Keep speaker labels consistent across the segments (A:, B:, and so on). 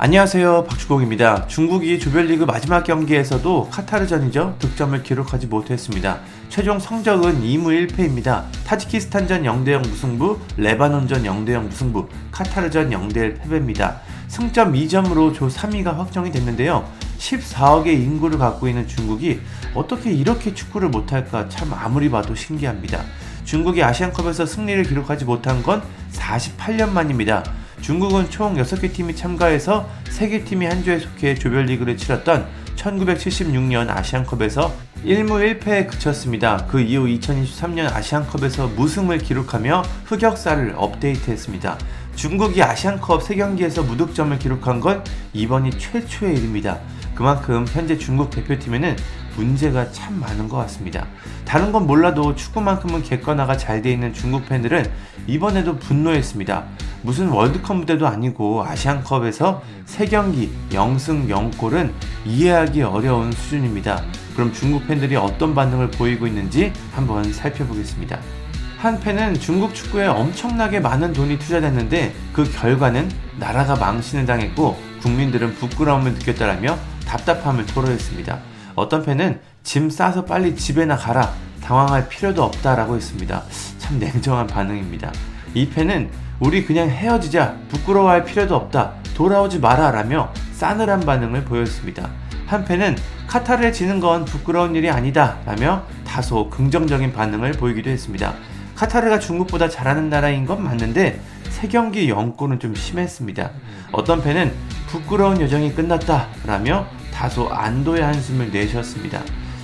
A: 안녕하세요 박주공입니다. 중국이 조별리그 마지막 경기에서도 카타르전이죠 득점을 기록하지 못했습니다. 최종 성적은 2무 1패입니다. 타지키스탄전 0대0 무승부, 레바논전 0대0 무승부, 카타르전 0대1 패배입니다. 승점 2점으로 조 3위가 확정이 됐는데요. 14억의 인구를 갖고 있는 중국이 어떻게 이렇게 축구를 못할까 참 아무리 봐도 신기합니다. 중국이 아시안컵에서 승리를 기록하지 못한 건 48년 만입니다. 중국은 총 6개 팀이 참가해서 3개 팀이 한 조에 속해 조별리그를 치렀던 1976년 아시안컵에서 1무 1패에 그쳤습니다. 그 이후 2023년 아시안컵에서 무승을 기록하며 흑역사를 업데이트했습니다. 중국이 아시안컵 3경기에서 무득점을 기록한 건 이번이 최초의 일입니다. 그만큼 현재 중국 대표팀에는 문제가 참 많은 것 같습니다. 다른 건 몰라도 축구만큼은 객관화가 잘 돼 있는 중국 팬들은 이번에도 분노했습니다. 무슨 월드컵 무대도 아니고 아시안컵에서 3경기 0승 0골은 이해하기 어려운 수준입니다. 그럼 중국 팬들이 어떤 반응을 보이고 있는지 한번 살펴보겠습니다. 한 팬은 중국 축구에 엄청나게 많은 돈이 투자됐는데 그 결과는 나라가 망신을 당했고 국민들은 부끄러움을 느꼈다라며 답답함을 토로했습니다. 어떤 팬은 짐 싸서 빨리 집에나 가라. 당황할 필요도 없다라고 했습니다. 참 냉정한 반응입니다. 이 팬은 우리 그냥 헤어지자. 부끄러워할 필요도 없다. 돌아오지 마라. 라며 싸늘한 반응을 보였습니다. 한 팬은 카타르에 지는 건 부끄러운 일이 아니다. 라며 다소 긍정적인 반응을 보이기도 했습니다. 카타르가 중국보다 잘하는 나라인 건 맞는데 세 경기 0골은 좀 심했습니다. 어떤 팬은 부끄러운 여정이 끝났다. 라며 다소 안도의 한숨을 내셨습니다.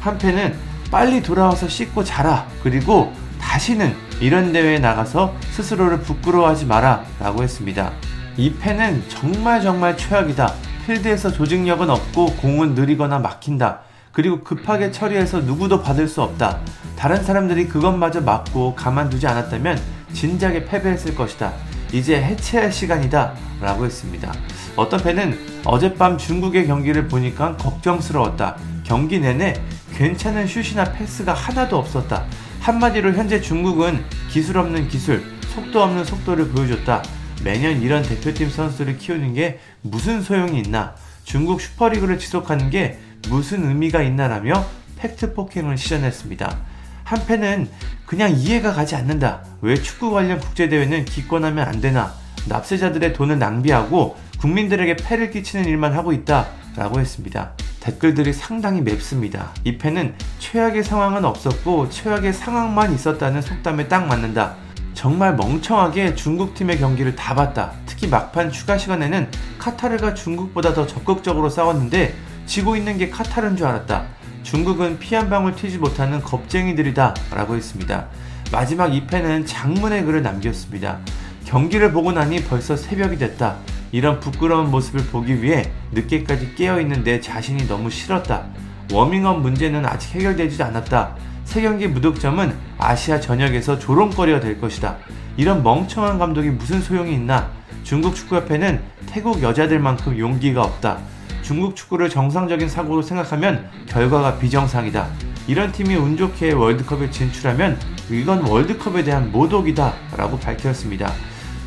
A: 한편은 빨리 돌아와서 씻고 자라. 그리고 다시는 이런 대회에 나가서 스스로를 부끄러워하지 마라. 라고 했습니다. 이 팬은 정말 정말 최악이다. 필드에서 조직력은 없고 공은 느리거나 막힌다. 그리고 급하게 처리해서 누구도 받을 수 없다. 다른 사람들이 그것마저 막고 가만두지 않았다면 진작에 패배했을 것이다. 이제 해체할 시간이다. 라고 했습니다. 어떤 팬은 어젯밤 중국의 경기를 보니까 걱정스러웠다. 경기 내내 괜찮은 슛이나 패스가 하나도 없었다. 한마디로 현재 중국은 기술 없는 기술, 속도 없는 속도를 보여줬다. 매년 이런 대표팀 선수를 키우는 게 무슨 소용이 있나? 중국 슈퍼리그를 지속하는 게 무슨 의미가 있나라며 팩트 폭행을 시전했습니다. 한 팬은 그냥 이해가 가지 않는다. 왜 축구 관련 국제대회는 기권하면 안 되나? 납세자들의 돈을 낭비하고 국민들에게 폐를 끼치는 일만 하고 있다. 라고 했습니다. 댓글들이 상당히 맵습니다. 이 팬은 최악의 상황은 없었고 최악의 상황만 있었다는 속담에 딱 맞는다. 정말 멍청하게 중국팀의 경기를 다 봤다. 특히 막판 추가 시간에는 카타르가 중국보다 더 적극적으로 싸웠는데 지고 있는 게 카타르인 줄 알았다. 중국은 피 한 방울 튀지 못하는 겁쟁이들이다. 라고 했습니다. 마지막 이 팬은 장문의 글을 남겼습니다. 경기를 보고 나니 벌써 새벽이 됐다. 이런 부끄러운 모습을 보기 위해 늦게까지 깨어있는 내 자신이 너무 싫었다. 워밍업 문제는 아직 해결되지 않았다. 세 경기 무득점은 아시아 전역에서 조롱거리가 될 것이다. 이런 멍청한 감독이 무슨 소용이 있나? 중국 축구협회는 태국 여자들만큼 용기가 없다. 중국 축구를 정상적인 사고로 생각하면 결과가 비정상이다. 이런 팀이 운 좋게 월드컵에 진출하면 이건 월드컵에 대한 모독이다. 라고 밝혔습니다.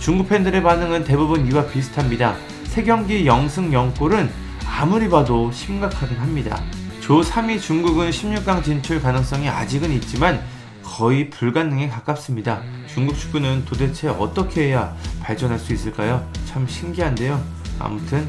A: 중국 팬들의 반응은 대부분 이와 비슷합니다. 세 경기 0승 0골은 아무리 봐도 심각하긴 합니다. 조 3위 중국은 16강 진출 가능성이 아직은 있지만 거의 불가능에 가깝습니다. 중국 축구는 도대체 어떻게 해야 발전할 수 있을까요? 참 신기한데요. 아무튼